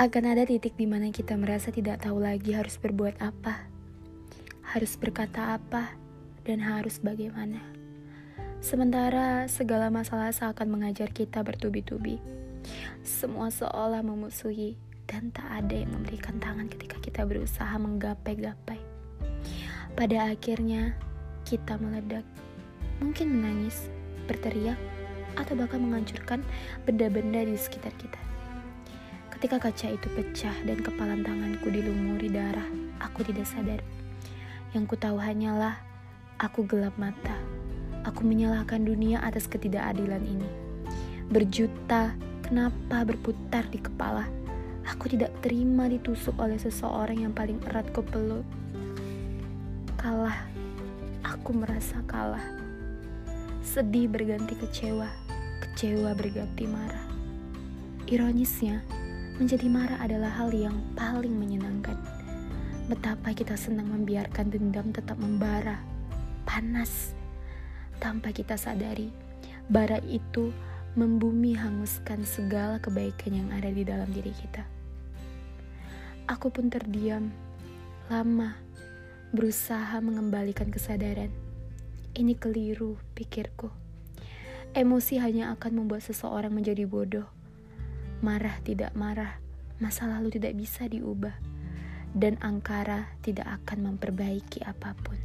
Akan ada titik di mana kita merasa tidak tahu lagi harus berbuat apa, harus berkata apa, dan harus bagaimana. Sementara segala masalah seakan mengajar kita bertubi-tubi. Semua seolah memusuhi dan tak ada yang memberikan tangan ketika kita berusaha menggapai-gapai. Pada akhirnya, kita meledak. Mungkin menangis, berteriak, atau bahkan menghancurkan benda-benda di sekitar kita. Ketika kaca itu pecah dan kepalan tanganku dilumuri darah, aku tidak sadar. Yang ku tahu hanyalah aku gelap mata. Aku menyalahkan dunia atas ketidakadilan ini. Berjuta kenapa berputar di kepala. Aku tidak terima ditusuk oleh seseorang yang paling erat ku peluk. Kalah, aku merasa kalah. Sedih berganti kecewa, kecewa berganti marah. Ironisnya, menjadi marah adalah hal yang paling menyenangkan. Betapa kita senang membiarkan dendam tetap membara, panas, tanpa kita sadari. Bara itu membumi hanguskan segala kebaikan yang ada di dalam diri kita. Aku pun terdiam, lama, berusaha mengembalikan kesadaran. Ini keliru, pikirku. Emosi hanya akan membuat seseorang menjadi bodoh. Marah tidak marah, masa lalu tidak bisa diubah, dan angkara tidak akan memperbaiki apa pun.